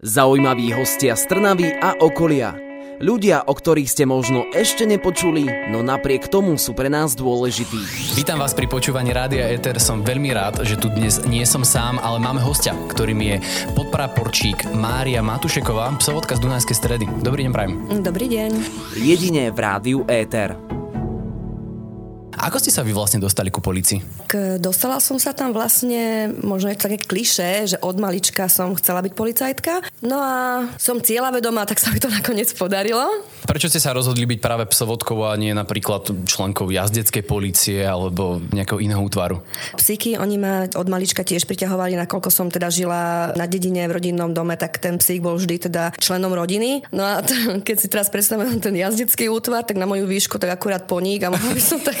Zaujímaví hostia z Trnavy a okolia. Ľudia, o ktorých ste možno ešte nepočuli, no napriek tomu sú pre nás dôležití. Vítam vás pri počúvaní Rádia Eter. Som veľmi rád, že tu dnes nie som sám, ale máme hostia, ktorým je podpraporčík Mária Matušeková, psovodka z Dunajskej stredy. Dobrý deň, prajem. Dobrý deň. Jedine v Rádiu Éter. Ako ste sa vy vlastne dostali ku policii? K, dostala som sa tam vlastne, možno je to také kliše, že od malička som chcela byť policajtka. No a som cieľavedomá, tak sa mi to nakoniec podarilo. Prečo ste sa rozhodli byť práve psovodkou a nie napríklad členkou jazdeckej policie alebo nejakého iného útvaru? Psíky, oni ma od malička tiež priťahovali, nakoľko som teda žila na dedine v rodinnom dome, tak ten psík bol vždy teda členom rodiny. No a t- keď si teraz predstavím ten jazdecký útvar, tak na moju výšku tak akurát poník a mohla by som tak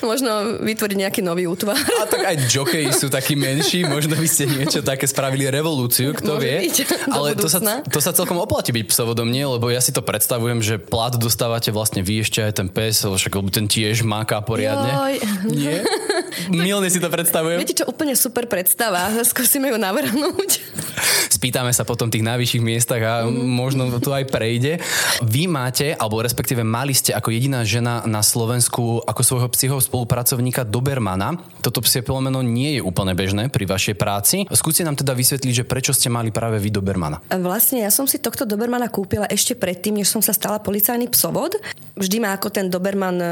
možno vytvoriť nejaký nový útvar. A tak aj jokeji sú takí menší, možno by ste niečo také spravili revolúciu, kto Môže vie. byť, Ale to sa, to sa celkom oplatí byť psovodom, nie? Lebo ja si to predstavujem, že plat dostávate vlastne vy ešte aj ten pes, však ten tiež máka poriadne. Joj. Nie? Milne si to predstavujem. Viete čo, úplne super predstava. Skúsime ju navrhnúť. Spýtame sa potom tých najvyšších miestach a možno to aj prejde. Vy máte, alebo respektíve mali ste ako jediná žena na Slovensku ako svojho psího spolupracovníka Dobermana. Toto psie plomeno nie je úplne bežné pri vašej práci. Skúste nám teda vysvetliť, že prečo ste mali práve vy Dobermana. Vlastne ja som si tohto Dobermana kúpila ešte predtým, než som sa stala policajný psovod. Vždy ma ako ten Doberman e,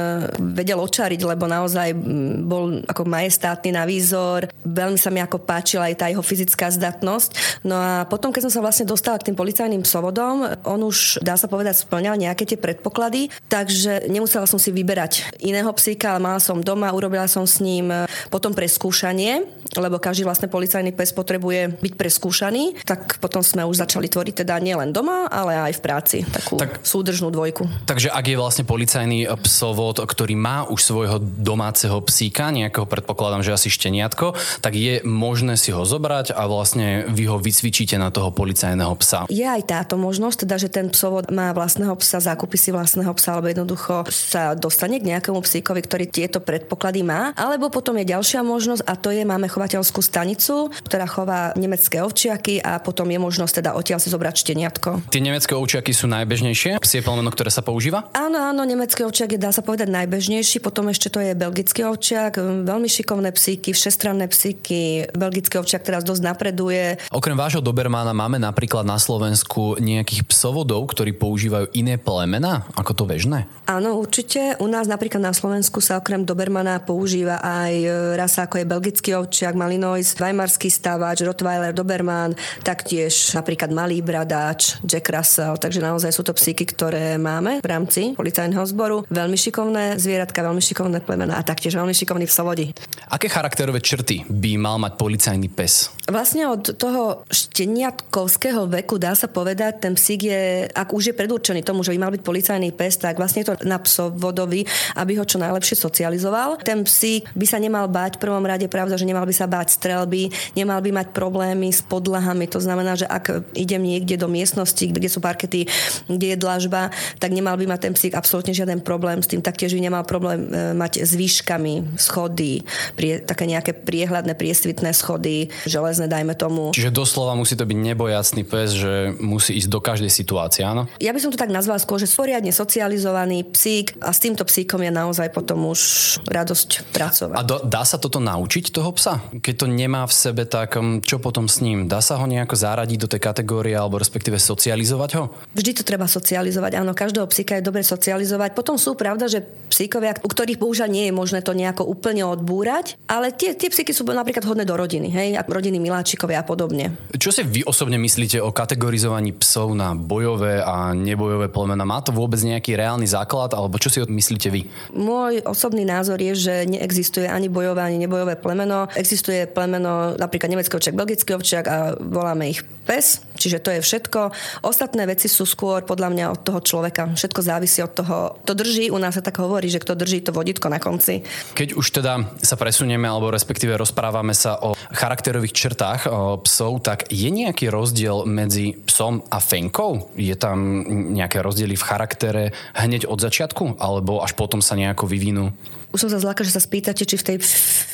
vedel očariť, lebo naozaj bol ako majestátny na výzor. Veľmi sa mi ako páčila aj tá jeho fyzická zdatnosť. No a potom, keď som sa vlastne dostala k tým policajným psovodom, on už, dá sa povedať, splňal nejaké tie predpoklady, takže nemusela som si vyberať iného psíka, ale mala som doma, urobila som s ním e, potom preskúšanie, lebo každý vlastne policajný pes potrebuje byť preskúšaný, tak potom sme už začali tvoriť teda nielen doma, ale aj v práci takú Tak- súdržnú dvojku. Takže ak je vlastne policajný psovod, ktorý má už svojho domáceho psíka, nejakého predpokladám, že asi šteniatko, tak je možné si ho zobrať a vlastne vy ho vycvičíte na toho policajného psa. Je aj táto možnosť, teda, že ten psovod má vlastného psa, zákupy si vlastného psa, alebo jednoducho sa dostane k nejakému psíkovi, ktorý tieto predpoklady má. Alebo potom je ďalšia možnosť a to je, máme chovateľskú stanicu, ktorá chová nemecké ovčiaky a potom je možnosť teda odtiaľ si zobrať šteniatko. Tie nemecké ovčiaky sú najbežnejšie, psie plmeno, ktoré sa používa? Áno, áno, nemecký ovčiak je, dá sa povedať, najbežnejší. Potom ešte to je belgický ovčiak, veľmi šikovné psíky, všestranné psíky. Belgický ovčiak teraz dosť napreduje. Okrem vášho Dobermana máme napríklad na Slovensku nejakých psovodov, ktorí používajú iné plemená, ako to bežné? Áno, určite. U nás napríklad na Slovensku sa okrem Dobermana používa aj e, rasa ako je belgický ovčiak, Malinois, Weimarský stavač, Rottweiler, Doberman, taktiež napríklad Malý bradáč, Jack Russell. Takže naozaj sú to psíky, ktoré máme v rámci policajného zboru. Veľmi šikovné zvieratka, veľmi šikovné plemená a taktiež veľmi šikovní psovodi. Aké charakterové črty by mal mať policajný pes? Vlastne od toho šteniatkovského veku dá sa povedať, ten psík je, ak už je predurčený tomu, že by mal byť policajný pes, tak vlastne je to na psovodovi, aby ho čo najlepšie socializoval. Ten psík by sa nemal báť, v prvom rade pravda, že nemal by sa báť strelby, nemal by mať problémy s podlahami. To znamená, že ak idem niekde do miestnosti, kde sú parkety, kde je dlažba, tak nemal by mať ten psík absolútne žiaden problém s tým. Taktiež by nemal problém e, mať s výškami, schody, prie, také nejaké priehľadné, priesvitné schody, železné, dajme tomu. Čiže doslova musí to byť nebojacný pes, že musí ísť do každej situácie, áno? Ja by som to tak nazvala skôr, že poriadne socializovaný psík a s týmto psíkom je naozaj potom už radosť pracovať. A do, dá sa toto naučiť toho psa? Keď to nemá v sebe, tak um, čo potom s ním? Dá sa ho nejako zaradiť do tej kategórie alebo respektíve socializovať ho? Vždy to treba socializovať. Áno, každého psíka je dobre socializovať. Potom sú pravda, že psíkovia, u ktorých bohužiaľ nie je možné to nejako úplne odbúrať, ale tie, tie psíky sú napríklad hodné do rodiny, hej, rodiny miláčikovia a podobne. Čo si vy osobne myslíte o kategorizovaní psov na bojové a nebojové plemená? Má to vôbec nejaký reálny základ, alebo čo si myslíte vy? Môj osobný názor je, že neexistuje ani bojové, ani nebojové plemeno. Existuje plemeno napríklad nemecký ovčiak, belgický ovčiak a voláme ich pes, čiže to je všetko. Ostatné veci sú skôr podľa mňa od toho človeka. Všetko závisí od toho, to drží, u nás sa tak hovorí, že kto drží to vodítko na konci. Keď už teda sa presunieme, alebo respektíve rozprávame sa o charakterových črtách psov, tak Je nejaký rozdiel medzi psom a fenkou? Je tam nejaké rozdiely v charaktere hneď od začiatku? Alebo až potom sa nejako vyvinú? Už som sa zláka, že sa spýtate, či v tej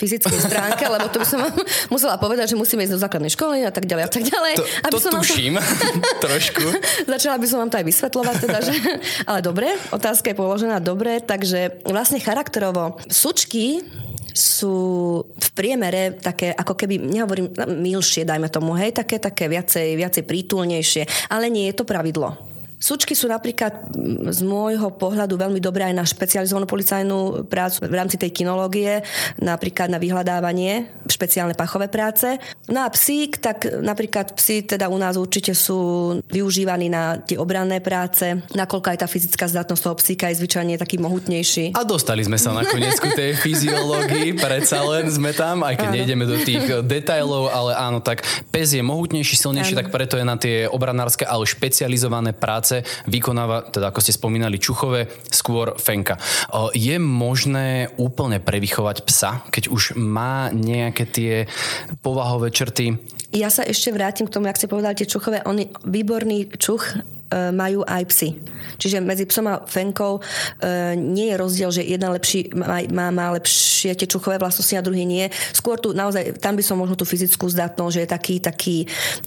fyzickej stránke, lebo to by som vám musela povedať, že musíme ísť do základnej školy a tak ďalej a tak ďalej. To, aby to som tuším, to... trošku. Začala by som vám to aj vysvetľovať, teda, že... ale dobre, otázka je položená dobre, takže vlastne charakterovo sučky sú v priemere také, ako keby, nehovorím milšie, dajme tomu, hej, také, také viacej, viacej prítulnejšie, ale nie je to pravidlo. Sučky sú napríklad z môjho pohľadu veľmi dobré aj na špecializovanú policajnú prácu v rámci tej kinológie, napríklad na vyhľadávanie, špeciálne pachové práce. No a psík, tak napríklad psi teda u nás určite sú využívaní na tie obranné práce, nakoľko aj tá fyzická zdatnosť toho psíka je zvyčajne taký mohutnejší. A dostali sme sa nakoniec ku tej fyziológii, predsa len sme tam, aj keď áno. nejdeme do tých detailov, ale áno, tak pes je mohutnejší, silnejší, áno. tak preto je na tie obranárske, ale špecializované práce práce vykonáva, teda ako ste spomínali, čuchové, skôr fenka. Je možné úplne prevychovať psa, keď už má nejaké tie povahové črty? Ja sa ešte vrátim k tomu, ak ste povedali tie čuchové. On výborný čuch majú aj psy. Čiže medzi psom a fenkou e, nie je rozdiel, že jeden lepší má, má, lepšie tie čuchové vlastnosti a druhý nie. Skôr tu naozaj, tam by som možno tú fyzickú zdatnosť, že je taký, taký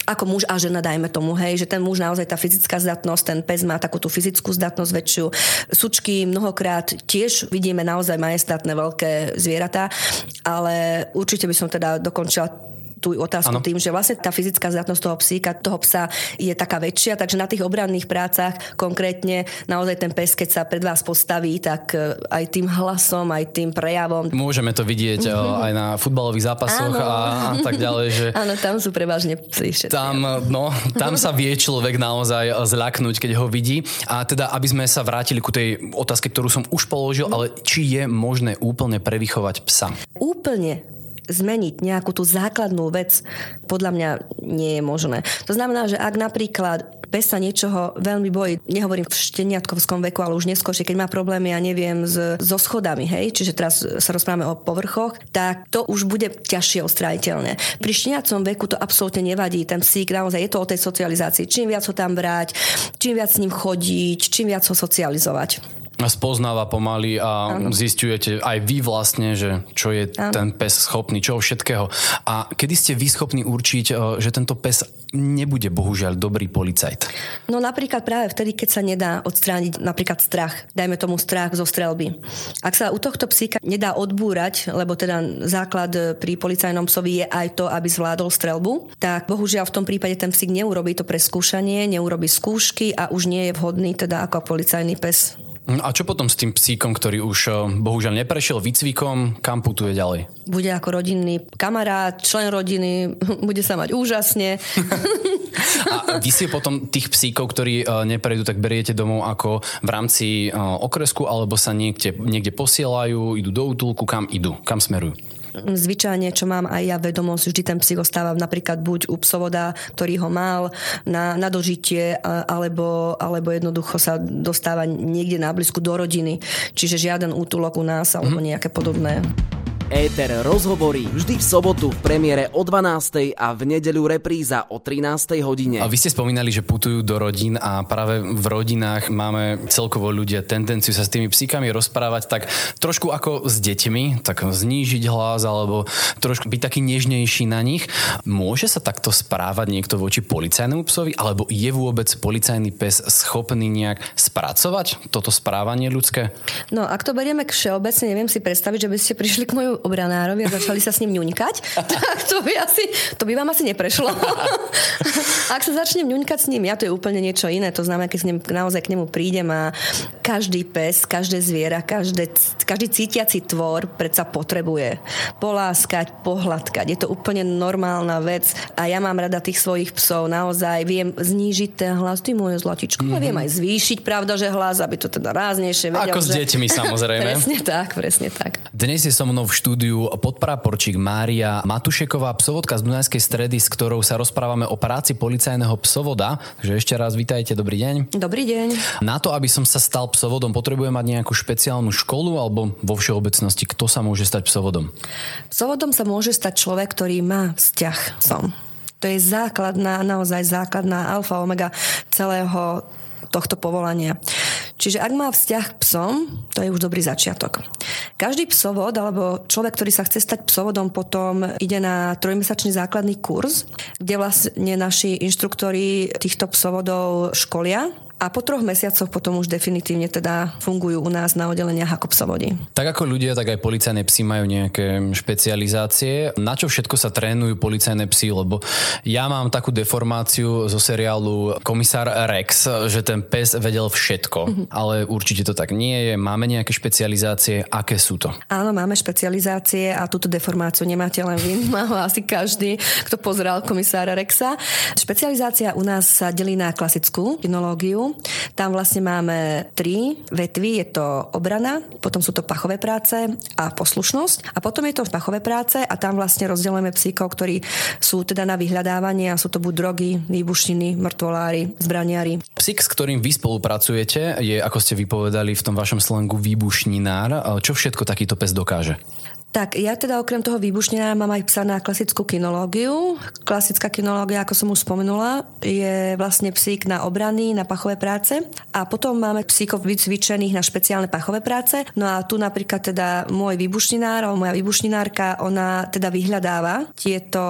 ako muž a žena, dajme tomu, hej, že ten muž naozaj tá fyzická zdatnosť, ten pes má takú tú fyzickú zdatnosť väčšiu. Sučky mnohokrát tiež vidíme naozaj majestátne veľké zvieratá, ale určite by som teda dokončila tú otázku ano. tým, že vlastne tá fyzická zdatnosť toho psíka, toho psa je taká väčšia, takže na tých obranných prácach konkrétne naozaj ten pes, keď sa pred vás postaví, tak e, aj tým hlasom, aj tým prejavom. Môžeme to vidieť mm-hmm. aj na futbalových zápasoch a, a tak ďalej. Že Áno, tam sú prevažne psi všetci. Tam, no, tam sa vie človek naozaj zľaknúť, keď ho vidí. A teda, aby sme sa vrátili ku tej otázke, ktorú som už položil, mm. ale či je možné úplne prevychovať psa? Úplne zmeniť nejakú tú základnú vec, podľa mňa nie je možné. To znamená, že ak napríklad pes sa niečoho veľmi bojí, nehovorím v šteniatkovskom veku, ale už neskôr, keď má problémy, ja neviem, s, so schodami, hej, čiže teraz sa rozprávame o povrchoch, tak to už bude ťažšie ostrajiteľné. Pri šteniacom veku to absolútne nevadí, ten psík, naozaj je to o tej socializácii. Čím viac ho tam brať, čím viac s ním chodiť, čím viac ho socializovať spoznáva pomaly a ano. zistujete aj vy vlastne, že čo je ano. ten pes schopný, čo všetkého. A kedy ste vy schopní určiť, e, že tento pes nebude bohužiaľ dobrý policajt? No napríklad práve vtedy, keď sa nedá odstrániť napríklad strach, dajme tomu strach zo strelby. Ak sa u tohto psíka nedá odbúrať, lebo teda základ pri policajnom psovi je aj to, aby zvládol strelbu, tak bohužiaľ v tom prípade ten psík neurobí to preskúšanie, neurobí skúšky a už nie je vhodný teda ako policajný pes. A čo potom s tým psíkom, ktorý už eh, bohužiaľ neprešiel výcvikom, kam putuje ďalej? Bude ako rodinný kamarát, člen rodiny, bude sa mať úžasne. A vy si potom tých psíkov, ktorí eh, neprejdú, tak beriete domov ako v rámci eh, okresku, alebo sa niekde, niekde posielajú, idú do útulku, kam idú, kam smerujú? Zvyčajne, čo mám aj ja vedomosť, vždy ten psík ostáva napríklad buď u psovoda, ktorý ho mal na, na dožitie, alebo, alebo jednoducho sa dostáva niekde na blízku do rodiny. Čiže žiaden útulok u nás alebo mhm. nejaké podobné. Éter rozhovorí vždy v sobotu v premiére o 12. a v nedeľu repríza o 13. hodine. A vy ste spomínali, že putujú do rodín a práve v rodinách máme celkovo ľudia tendenciu sa s tými psíkami rozprávať tak trošku ako s deťmi, tak znížiť hlas alebo trošku byť taký nežnejší na nich. Môže sa takto správať niekto voči policajnému psovi alebo je vôbec policajný pes schopný nejak spracovať toto správanie ľudské? No, ak to berieme k všeobecne, neviem si predstaviť, že by ste prišli k moju obranárovi a začali sa s ním ňuňkať, tak to by, asi, to by vám asi neprešlo. Ak sa začnem ňuňkať s ním, ja to je úplne niečo iné. To znamená, keď s ním, naozaj k nemu prídem a každý pes, každé zviera, každé, každý cítiaci tvor predsa potrebuje poláskať, pohľadkať. Je to úplne normálna vec a ja mám rada tých svojich psov. Naozaj viem znížiť ten hlas, ty moje zlatičko, mm-hmm. viem aj zvýšiť, pravda, že hlas, aby to teda ráznejšie vedel. Ako s že... deťmi samozrejme. presne tak, presne tak. Dnes je so mnou v štú štúdiu podpraporčík Mária Matušeková, psovodka z Dunajskej stredy, s ktorou sa rozprávame o práci policajného psovoda. Takže ešte raz vítajte, dobrý deň. Dobrý deň. Na to, aby som sa stal psovodom, potrebujem mať nejakú špeciálnu školu alebo vo všeobecnosti, kto sa môže stať psovodom? Psovodom sa môže stať človek, ktorý má vzťah som. To je základná, naozaj základná alfa omega celého tohto povolania. Čiže ak má vzťah k psom, to je už dobrý začiatok. Každý psovod alebo človek, ktorý sa chce stať psovodom, potom ide na trojmesačný základný kurz, kde vlastne naši inštruktori týchto psovodov školia a po troch mesiacoch potom už definitívne teda fungujú u nás na oddeleniach ako psovodi. Tak ako ľudia, tak aj policajné psy majú nejaké špecializácie. Na čo všetko sa trénujú policajné psy? Lebo ja mám takú deformáciu zo seriálu Komisár Rex, že ten pes vedel všetko, mm-hmm. ale určite to tak nie je. Máme nejaké špecializácie, aké sú to? Áno, máme špecializácie a túto deformáciu nemáte len vy, má ho asi každý, kto pozeral komisára Rexa. Špecializácia u nás sa delí na klasickú kinológiu, tam vlastne máme tri vetvy. Je to obrana, potom sú to pachové práce a poslušnosť. A potom je to pachové práce a tam vlastne rozdelujeme psíkov, ktorí sú teda na vyhľadávanie a sú to buď drogy, výbušniny, mŕtvolári, zbraniari. Psík, s ktorým vy spolupracujete, je, ako ste vypovedali v tom vašom slangu, výbušninár. Čo všetko takýto pes dokáže? Tak ja teda okrem toho výbušnina mám aj psa na klasickú kinológiu. Klasická kinológia, ako som už spomenula, je vlastne psík na obrany, na pachové práce. A potom máme psíkov vycvičených na špeciálne pachové práce. No a tu napríklad teda môj výbušninár, alebo moja výbušninárka, ona teda vyhľadáva tieto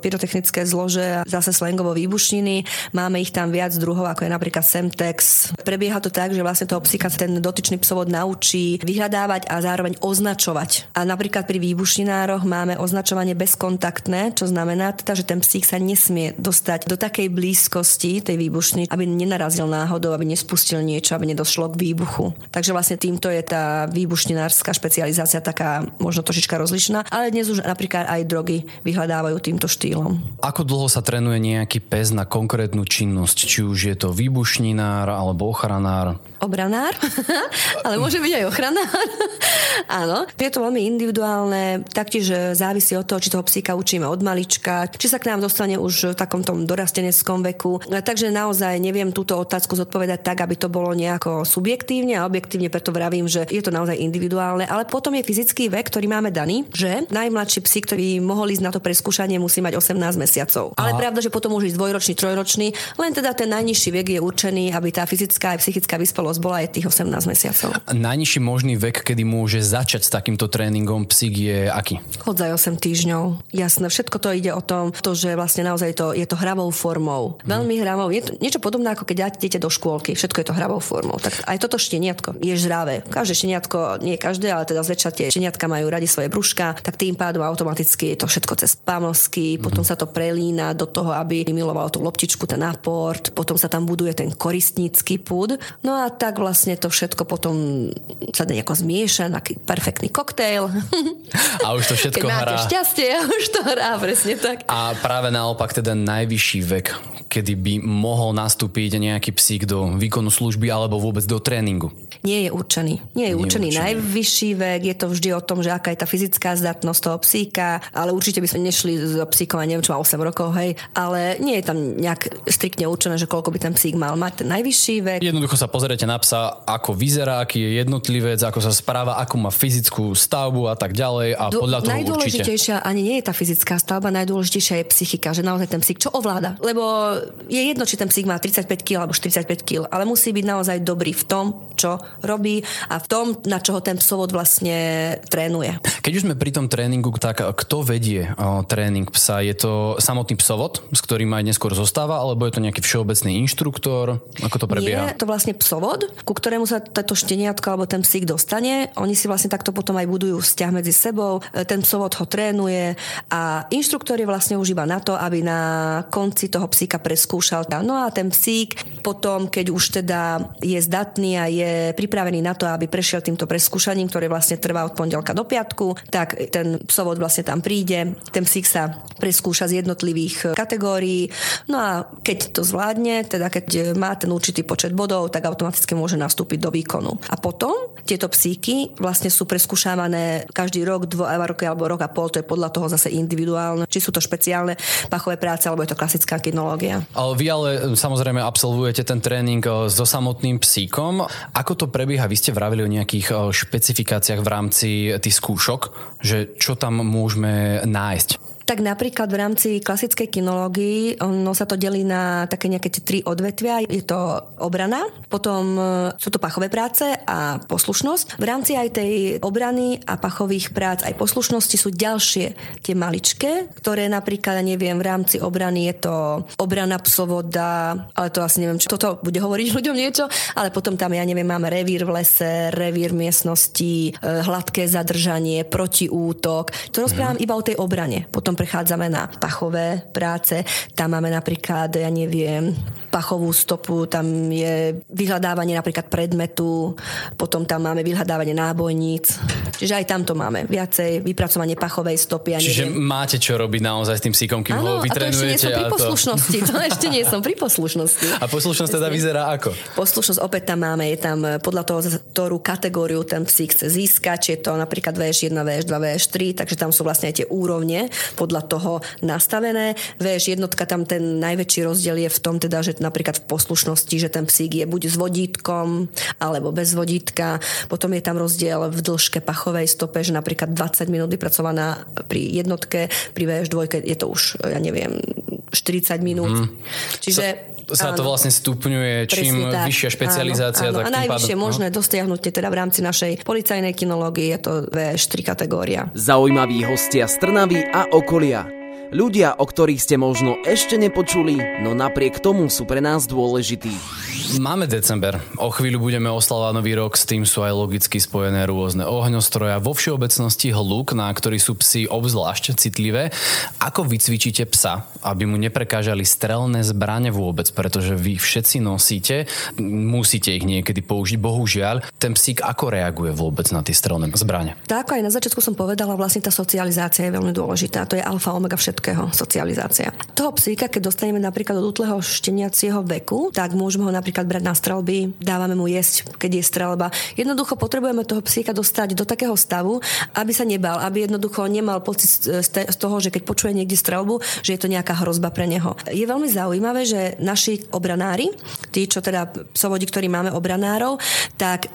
pyrotechnické zlože, zase slangovo výbušniny. Máme ich tam viac druhov, ako je napríklad Semtex. Prebieha to tak, že vlastne toho psíka ten dotyčný psovod naučí vyhľadávať a zároveň označovať. A napríklad Napríklad pri výbušninároch máme označovanie bezkontaktné, čo znamená teda, že ten psík sa nesmie dostať do takej blízkosti tej výbušny, aby nenarazil náhodou, aby nespustil niečo, aby nedošlo k výbuchu. Takže vlastne týmto je tá výbušninárska špecializácia taká možno trošička rozlišná, ale dnes už napríklad aj drogy vyhľadávajú týmto štýlom. Ako dlho sa trénuje nejaký pes na konkrétnu činnosť? Či už je to výbušninár alebo ochranár? Obranár, ale môže byť aj ochranár. Áno, je to veľmi individuálne individuálne, taktiež e, závisí od toho, či toho psíka učíme od malička, či sa k nám dostane už v takom tom dorasteneckom veku. E, takže naozaj neviem túto otázku zodpovedať tak, aby to bolo nejako subjektívne a objektívne, preto vravím, že je to naozaj individuálne, ale potom je fyzický vek, ktorý máme daný, že najmladší psi, ktorý mohol ísť na to preskúšanie, musí mať 18 mesiacov. Ale pravda, že potom môže ísť dvojročný, trojročný, len teda ten najnižší vek je určený, aby tá fyzická a psychická vyspelosť bola aj tých 18 mesiacov. Najnižší možný vek, kedy môže začať s takýmto tréningom psík je aký? Chodzaj 8 týždňov. Jasné, všetko to ide o tom, to, že vlastne naozaj to, je to hravou formou. Hmm. Veľmi hravou. Je to niečo podobné, ako keď dáte do škôlky. Všetko je to hravou formou. Tak aj toto šteniatko je žravé. Každé šteniatko, nie každé, ale teda zväčša tie šteniatka majú radi svoje brúška, tak tým pádom automaticky je to všetko cez pamlsky, hmm. potom sa to prelína do toho, aby milovalo tú loptičku, ten aport, potom sa tam buduje ten koristnícky púd. No a tak vlastne to všetko potom sa nejako zmieša, taký perfektný koktejl. A už to všetko Keď máte hrá. šťastie, a už to hrá, presne tak. A práve naopak teda najvyšší vek, kedy by mohol nastúpiť nejaký psík do výkonu služby alebo vôbec do tréningu? Nie je určený. Nie je, Nie určený, určený najvyšší vek, je to vždy o tom, že aká je tá fyzická zdatnosť toho psíka, ale určite by sme nešli s psíkom a neviem, čo má 8 rokov, hej, ale nie je tam nejak striktne určené, že koľko by ten psík mal mať ten najvyšší vek. Jednoducho sa pozriete na psa, ako vyzerá, aký je jednotlivec, ako sa správa, akú má fyzickú stavbu a tak ďalej a podľa toho Najdôležitejšia určite. ani nie je tá fyzická stavba, najdôležitejšia je psychika, že naozaj ten psík čo ovláda. Lebo je jedno, či ten psík má 35 kg alebo 45 kg, ale musí byť naozaj dobrý v tom, čo robí a v tom, na čo ho ten psovod vlastne trénuje. Keď už sme pri tom tréningu, tak kto vedie o, tréning psa? Je to samotný psovod, s ktorým aj neskôr zostáva, alebo je to nejaký všeobecný inštruktor? Ako to prebieha? Nie, to vlastne psovod, ku ktorému sa toto šteniatko alebo ten psík dostane. Oni si vlastne takto potom aj budujú vzťah medzi sebou e, ten psovod ho trénuje a inštruktor je vlastne už iba na to, aby na konci toho psíka preskúšal. No a ten psík potom, keď už teda je zdatný a je pripravený na to, aby prešiel týmto preskúšaním, ktoré vlastne trvá od pondelka do piatku, tak ten psovod vlastne tam príde, ten psík sa preskúša z jednotlivých kategórií. No a keď to zvládne, teda keď má ten určitý počet bodov, tak automaticky môže nastúpiť do výkonu. A potom tieto psíky vlastne sú preskúšavané každý rok, dva roky alebo rok a pol, to je podľa toho zase individuálne, či sú to špeciálne pachové práce, alebo je to klasická kinológia. Vy ale samozrejme absolvujete ten tréning e, so samotným psíkom. Ako to prebieha? Vy ste vravili o nejakých e, špecifikáciách v rámci tých skúšok, že čo tam môžeme nájsť? Tak napríklad v rámci klasickej kinológii ono sa to delí na také nejaké tri odvetvia. Je to obrana, potom e, sú to pachové práce a poslušnosť. V rámci aj tej obrany a pachových prác aj poslušnosti sú ďalšie tie maličké, ktoré napríklad, neviem, v rámci obrany je to obrana psovoda, ale to asi neviem, čo toto bude hovoriť ľuďom niečo, ale potom tam, ja neviem, máme revír v lese, revír miestnosti, e, hladké zadržanie, protiútok. To rozprávam mm. iba o tej obrane. Potom prechádzame na pachové práce. Tam máme napríklad, ja neviem, pachovú stopu, tam je vyhľadávanie napríklad predmetu, potom tam máme vyhľadávanie nábojníc. Čiže aj tamto máme viacej vypracovanie pachovej stopy. Ja Čiže neviem. máte čo robiť naozaj s tým psíkom, kým Áno, ho a to ešte nie som vytrenujete. pri a to... poslušnosti. To ešte nie som pri poslušnosti. A poslušnosť teda vyzerá ako? Poslušnosť opäť tam máme, je tam e, podľa toho, ktorú kategóriu ten psík chce získať, či je to napríklad VŠ1, VŠ2, VŠ3, takže tam sú vlastne aj tie úrovne podľa toho nastavené. VŠ jednotka tam ten najväčší rozdiel je v tom teda, že napríklad v poslušnosti, že ten psík je buď s vodítkom alebo bez vodítka. Potom je tam rozdiel v dĺžke pachovej stope, že napríklad 20 minút vypracovaná pri jednotke, pri VŠ2 je to už, ja neviem, 40 minút. Mm. Čiže Sa to áno. vlastne stupňuje, čím Presne tak. vyššia špecializácia, áno, áno. tak A najvyššie pádom... možné dosiahnutie teda v rámci našej policajnej kinológie je to V4 kategória. Zaujímaví hostia z Trnavy a okolia. Ľudia, o ktorých ste možno ešte nepočuli, no napriek tomu sú pre nás dôležití. Máme december. O chvíľu budeme oslavať nový rok, s tým sú aj logicky spojené rôzne ohňostroja. Vo všeobecnosti hluk, na ktorý sú psi obzvlášť citlivé. Ako vycvičíte psa, aby mu neprekážali strelné zbrane vôbec, pretože vy všetci nosíte, musíte ich niekedy použiť, bohužiaľ. Ten psík ako reaguje vôbec na tie strelné zbrane? Tak aj na začiatku som povedala, vlastne tá socializácia je veľmi dôležitá. To je alfa omega všetkého, socializácia. Toho psíka, keď dostaneme napríklad od útleho šteniacieho veku, tak môžeme ho napríklad brať na strelby, dávame mu jesť, keď je strelba. Jednoducho potrebujeme toho psíka dostať do takého stavu, aby sa nebal, aby jednoducho nemal pocit z toho, že keď počuje niekde strelbu, že je to nejaká hrozba pre neho. Je veľmi zaujímavé, že naši obranári, tí, čo teda psovodi, ktorí máme obranárov, tak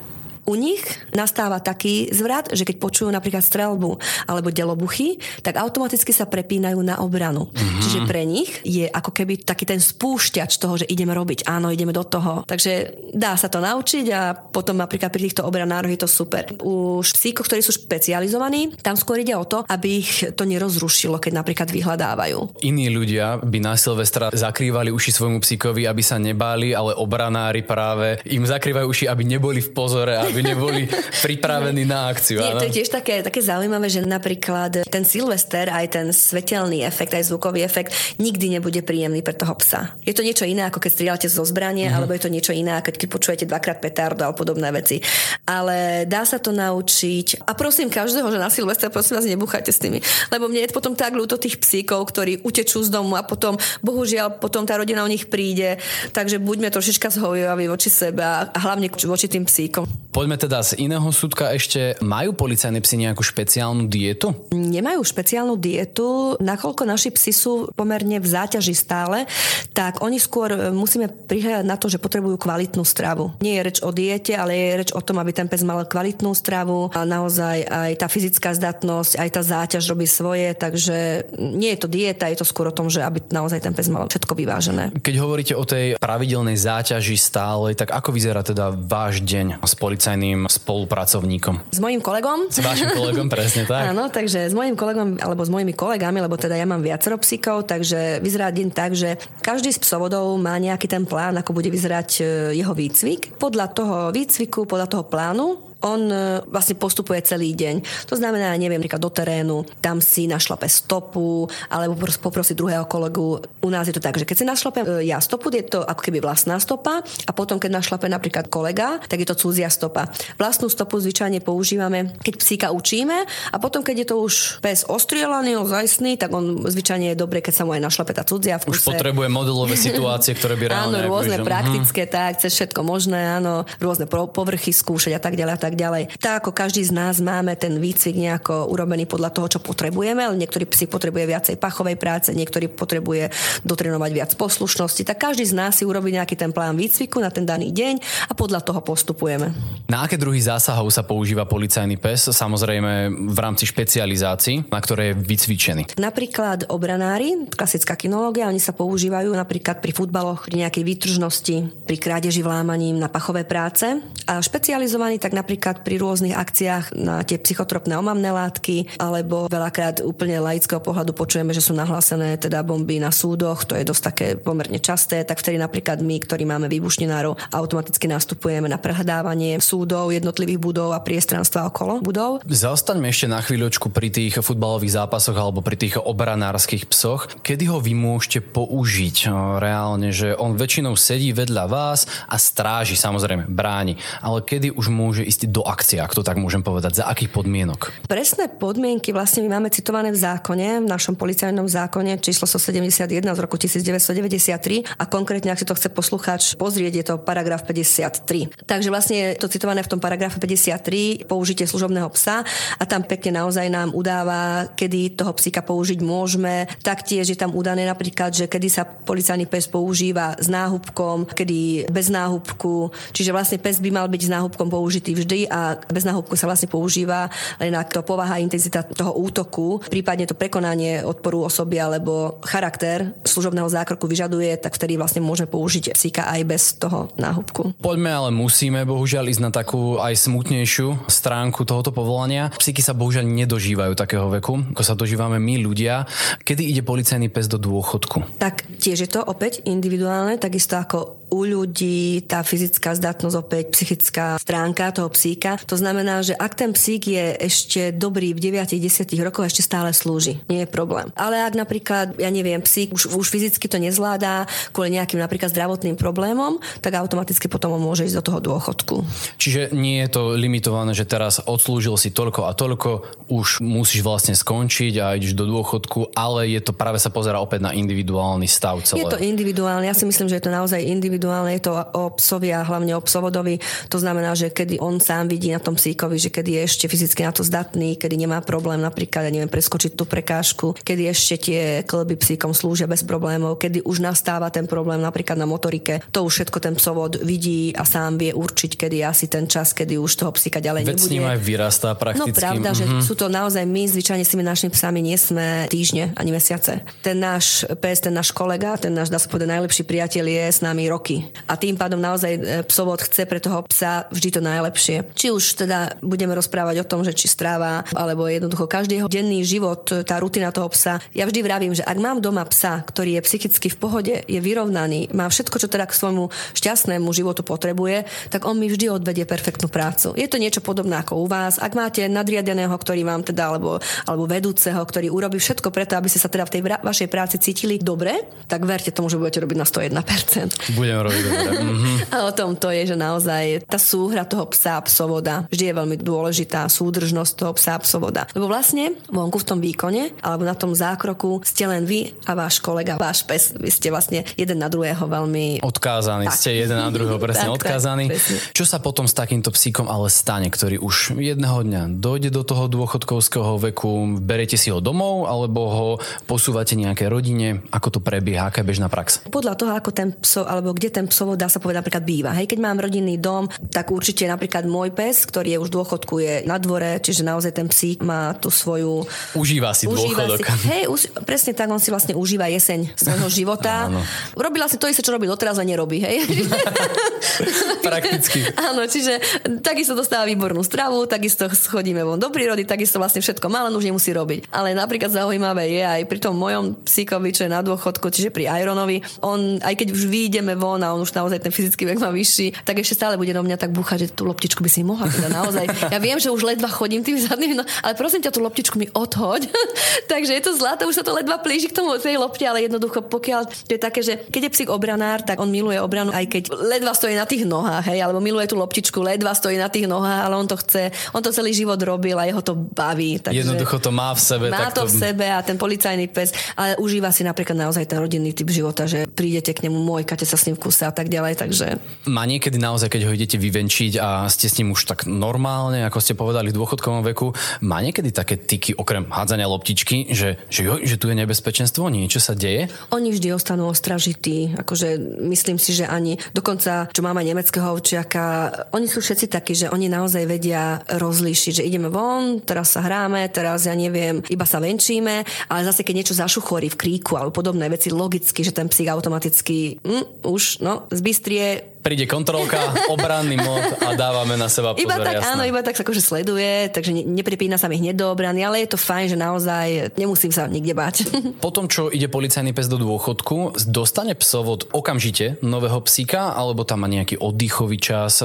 u nich nastáva taký zvrat, že keď počujú napríklad strelbu alebo delobuchy, tak automaticky sa prepínajú na obranu. Mm-hmm. Čiže pre nich je ako keby taký ten spúšťač toho, že ideme robiť, áno, ideme do toho. Takže dá sa to naučiť a potom napríklad pri týchto obranároch je to super. Už psíkoch, ktorí sú špecializovaní, tam skôr ide o to, aby ich to nerozrušilo, keď napríklad vyhľadávajú. Iní ľudia by na Silvestra zakrývali uši svojmu psíkovi, aby sa nebáli, ale obranári práve im zakrývajú uši, aby neboli v pozore, aby neboli pripravení na akciu. Nie, áno? to je tiež také, také zaujímavé, že napríklad ten Silvester, aj ten svetelný efekt, aj zvukový efekt nikdy nebude príjemný pre toho psa. Je to niečo iné, ako keď strieľate zo zbranie, mm-hmm. alebo je to niečo iné, keď počujete dvakrát petardo alebo podobné veci. Ale dá sa to naučiť. A prosím každého, že na Silvester, prosím vás, nebuchajte s tými. Lebo mne je potom tak ľúto tých psíkov, ktorí utečú z domu a potom, bohužiaľ, potom tá rodina o nich príde. Takže buďme trošička zhovivaví voči sebe a hlavne voči tým psíkom. Poďme teda z iného súdka ešte. Majú policajné psy nejakú špeciálnu dietu? nemajú špeciálnu dietu, nakoľko naši psi sú pomerne v záťaži stále, tak oni skôr e, musíme prihľadať na to, že potrebujú kvalitnú stravu. Nie je reč o diete, ale je reč o tom, aby ten pes mal kvalitnú stravu a naozaj aj tá fyzická zdatnosť, aj tá záťaž robí svoje, takže nie je to dieta, je to skôr o tom, že aby naozaj ten pes mal všetko vyvážené. Keď hovoríte o tej pravidelnej záťaži stálej, tak ako vyzerá teda váš deň s policajným spolupracovníkom? S mojim kolegom S vašim kolegom, presne tak? Áno, takže s mojim kolegom, alebo s mojimi kolegami, lebo teda ja mám viacero psíkov, takže vyzerá deň tak, že každý z psovodov má nejaký ten plán, ako bude vyzerať e, jeho výcvik. Podľa toho výcviku, podľa toho plánu on e, vlastne postupuje celý deň. To znamená, neviem, napríklad do terénu, tam si našlape stopu, alebo pros- poprosí druhého kolegu. U nás je to tak, že keď si našlape e, ja stopu, je to ako keby vlastná stopa a potom, keď našlape napríklad kolega, tak je to cudzia stopa. Vlastnú stopu zvyčajne používame, keď psíka učíme a potom, keď je to už pes ostrielaný, ozajstný, tak on zvyčajne je dobre, keď sa mu aj našlape tá cudzia v Už potrebuje modelové situácie, ktoré by reálne... Áno, rôzne akože- praktické, tak, cez všetko možné, áno, rôzne povrchy skúšať a tak ďalej a tak tak ďalej. Tak ako každý z nás máme ten výcvik nejako urobený podľa toho, čo potrebujeme, ale niektorý psi potrebuje viacej pachovej práce, niektorý potrebuje dotrenovať viac poslušnosti, tak každý z nás si urobí nejaký ten plán výcviku na ten daný deň a podľa toho postupujeme. Na aké druhy zásahov sa používa policajný pes? Samozrejme v rámci špecializácií, na ktoré je vycvičený. Napríklad obranári, klasická kinológia, oni sa používajú napríklad pri futbaloch, pri nejakej výtržnosti, pri krádeži vlámaním na pachové práce a špecializovaní tak napríklad pri rôznych akciách na tie psychotropné omamné látky alebo veľakrát úplne laického pohľadu počujeme, že sú nahlásené teda bomby na súdoch, to je dosť také pomerne časté, tak vtedy napríklad my, ktorí máme výbušninárov, automaticky nastupujeme na prehľadávanie súdov, jednotlivých budov a priestranstva okolo budov. Zastaňme ešte na chvíľočku pri tých futbalových zápasoch alebo pri tých obranárskych psoch. Kedy ho vy môžete použiť reálne, že on väčšinou sedí vedľa vás a stráži, samozrejme, bráni. Ale kedy už môže ísť do akcie, ak to tak môžem povedať, za akých podmienok? Presné podmienky vlastne my máme citované v zákone, v našom policajnom zákone číslo 171 z roku 1993 a konkrétne, ak si to chce poslucháč pozrieť, je to paragraf 53. Takže vlastne je to citované v tom paragrafe 53 použitie služobného psa a tam pekne naozaj nám udáva, kedy toho psíka použiť môžeme. Taktiež je tam udané napríklad, že kedy sa policajný pes používa s náhubkom, kedy bez náhubku. Čiže vlastne pes by mal byť s náhubkom použitý vždy a bez náhubku sa vlastne používa len ak to povaha intenzita toho útoku, prípadne to prekonanie odporu osoby alebo charakter služobného zákroku vyžaduje, tak vtedy vlastne môžeme použiť psíka aj bez toho náhubku. Poďme ale musíme bohužiaľ ísť na takú aj smutnejšiu stránku tohoto povolania. Psíky sa bohužiaľ nedožívajú takého veku, ako sa dožívame my ľudia. Kedy ide policajný pes do dôchodku? Tak tiež je to opäť individuálne, takisto ako u ľudí tá fyzická zdatnosť, opäť psychická stránka toho psíka. To znamená, že ak ten psík je ešte dobrý v 9-10 rokoch, ešte stále slúži. Nie je problém. Ale ak napríklad, ja neviem, psík už, už fyzicky to nezvládá kvôli nejakým napríklad zdravotným problémom, tak automaticky potom on môže ísť do toho dôchodku. Čiže nie je to limitované, že teraz odslúžil si toľko a toľko, už musíš vlastne skončiť a ideš do dôchodku, ale je to práve sa pozera opäť na individuálny stav celé. Je to individuálne, ja si myslím, že je to naozaj individuálne individuálne, je to o psovi a hlavne o psovodovi. To znamená, že kedy on sám vidí na tom psíkovi, že kedy je ešte fyzicky na to zdatný, kedy nemá problém napríklad, ja neviem, preskočiť tú prekážku, kedy ešte tie klby psíkom slúžia bez problémov, kedy už nastáva ten problém napríklad na motorike. To už všetko ten psovod vidí a sám vie určiť, kedy je asi ten čas, kedy už toho psíka ďalej Veď nebude. s ním aj vyrastá prakticky. No pravda, mm-hmm. že Mhm. sú to naozaj my, zvyčajne s tými našimi psami nie sme týždne ani mesiace. Ten náš pes, ten náš kolega, ten náš, dá sa povedať, najlepší priateľ je s nami roky roky. A tým pádom naozaj e, psovod chce pre toho psa vždy to najlepšie. Či už teda budeme rozprávať o tom, že či stráva, alebo jednoducho každý jeho denný život, tá rutina toho psa. Ja vždy vravím, že ak mám doma psa, ktorý je psychicky v pohode, je vyrovnaný, má všetko, čo teda k svojmu šťastnému životu potrebuje, tak on mi vždy odvedie perfektnú prácu. Je to niečo podobné ako u vás. Ak máte nadriadeného, ktorý vám teda, alebo, alebo vedúceho, ktorý urobí všetko preto, aby ste sa teda v tej vašej práci cítili dobre, tak verte tomu, že budete robiť na 101%. Budem dobre. Mm-hmm. A o tom to je, že naozaj tá súhra toho psa a psovoda vždy je veľmi dôležitá, súdržnosť toho psa a psovoda. Lebo vlastne vonku v tom výkone alebo na tom zákroku ste len vy a váš kolega, váš pes. Vy ste vlastne jeden na druhého veľmi... Odkázaní, tak. ste jeden na druhého presne Tak, tak, odkázaní. presne. Čo sa potom s takýmto psíkom ale stane, ktorý už jedného dňa dojde do toho dôchodkovského veku, berete si ho domov alebo ho posúvate nejaké rodine? Ako to prebieha? Aká je bežná prax? Podľa toho, ako ten pso, alebo kde ten psovod, dá sa povedať, napríklad býva. Hej, keď mám rodinný dom, tak určite napríklad môj pes, ktorý je už v dôchodku, je na dvore, čiže naozaj ten psík má tú svoju... Užíva si dôchodok. Si, hej, už, presne tak, on si vlastne užíva jeseň svojho života. Áno. Robila si to isté, čo robí doteraz a nerobí, hej. Prakticky. Áno, čiže takisto dostáva výbornú stravu, takisto chodíme von do prírody, takisto vlastne všetko má, len už nemusí robiť. Ale napríklad zaujímavé je aj pri tom mojom psíkovi, čo je na dôchodku, čiže pri Ironovi, on, aj keď už vyjdeme von a on už naozaj ten fyzický vek má vyšší, tak ešte stále bude do mňa tak búchať, že tú loptičku by si mohla teda naozaj. Ja viem, že už ledva chodím tými zadnými, no, ale prosím ťa, tú loptičku mi odhoď. Takže je to zlaté, už sa to ledva plíži k tomu tej lopte, ale jednoducho pokiaľ to je také, že keď je psík obranár, tak on miluje obranu, aj keď ledva stojí na tých nohách, hej, alebo miluje tú loptičku, ledva stojí na tých nohách, ale on to chce, on to celý život robil a jeho to baví. Takže Jednoducho to má v sebe. má tak to v sebe a ten policajný pes, ale užíva si napríklad naozaj ten rodinný typ života, že prídete k nemu, mojkate sa s ním v kuse a tak ďalej, takže... Má niekedy naozaj, keď ho idete vyvenčiť a ste s ním už tak normálne, ako ste povedali, v dôchodkovom veku, má niekedy také tyky okrem hádzania loptičky, že, že, jo, že tu je nebezpečenstvo, niečo sa deje? Oni vždy ostanú ostražití, akože myslím si, že ani dokonca, čo máme nemeckého ovčiaka, oni sú všetci takí, že oni naozaj vedia rozlíšiť, že ideme von, teraz sa hráme, teraz ja neviem, iba sa venčíme, ale zase keď niečo zašuchorí v kríku alebo podobné veci, logicky, že ten psík automaticky hm, už no, zbystrie príde kontrolka, obranný mod a dávame na seba pozor. Iba tak, jasné. áno, iba tak sa akože sleduje, takže ne, nepripína sa mi hneď do obrany, ale je to fajn, že naozaj nemusím sa nikde báť. Potom, čo ide policajný pes do dôchodku, dostane psovod okamžite nového psíka, alebo tam má nejaký oddychový čas?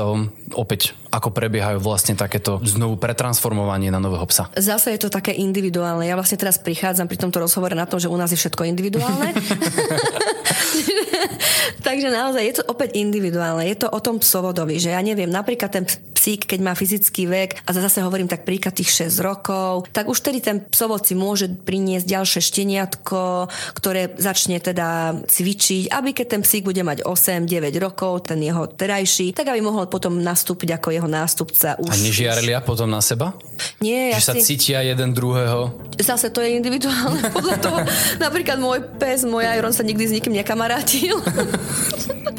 Opäť, ako prebiehajú vlastne takéto znovu pretransformovanie na nového psa? Zase je to také individuálne. Ja vlastne teraz prichádzam pri tomto rozhovore na tom, že u nás je všetko individuálne. Takže naozaj je to opäť individuálne. Je to o tom psovodovi, že ja neviem, napríklad ten psík, keď má fyzický vek, a zase hovorím tak príklad tých 6 rokov, tak už tedy ten psovod si môže priniesť ďalšie šteniatko, ktoré začne teda cvičiť, aby keď ten psík bude mať 8-9 rokov, ten jeho terajší, tak aby mohol potom nastúpiť ako jeho nástupca. Už, a nežiarelia potom na seba? Nie, že ja sa si... cítia jeden druhého? Zase to je individuálne. Podľa toho, napríklad môj pes, môj Iron sa nikdy s nikým nekamarátil.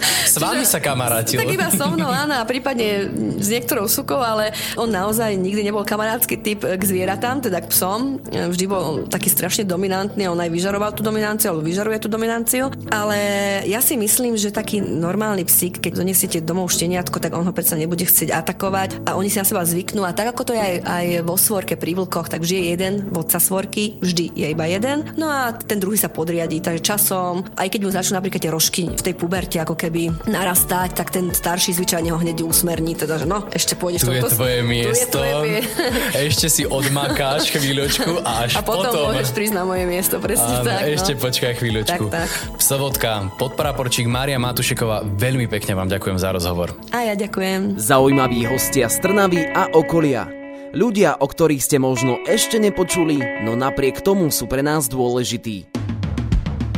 S vami sa kamarátil. Tak iba so mnou, áno, a prípadne s niektorou sukou, ale on naozaj nikdy nebol kamarátsky typ k zvieratám, teda k psom. Vždy bol taký strašne dominantný, on aj vyžaroval tú dominanciu, alebo vyžaruje tú dominanciu. Ale ja si myslím, že taký normálny psík, keď donesiete domov šteniatko, tak on ho predsa nebude chcieť atakovať a oni si na seba zvyknú. A tak ako to je aj, aj vo svorke pri vlkoch, tak vždy je jeden vodca svorky, vždy je iba jeden. No a ten druhý sa podriadí, takže časom, aj keď mu začnú napríklad tie rožky v tej puberte ako keby narastať, tak ten starší zvyčajne ho hneď usmerní, teda že no, ešte pôjdeš tu je tvoje miesto, tu je tvoje... ešte si odmakáš chvíľočku a až a potom, potom môžeš prísť na moje miesto, presne áno, tak. No. ešte počkaj chvíľočku. Tak, tak. Psovodka, podpraporčík Mária Matušeková, veľmi pekne vám ďakujem za rozhovor. A ja ďakujem. Zaujímaví hostia z Trnavy a okolia. Ľudia, o ktorých ste možno ešte nepočuli, no napriek tomu sú pre nás dôležití.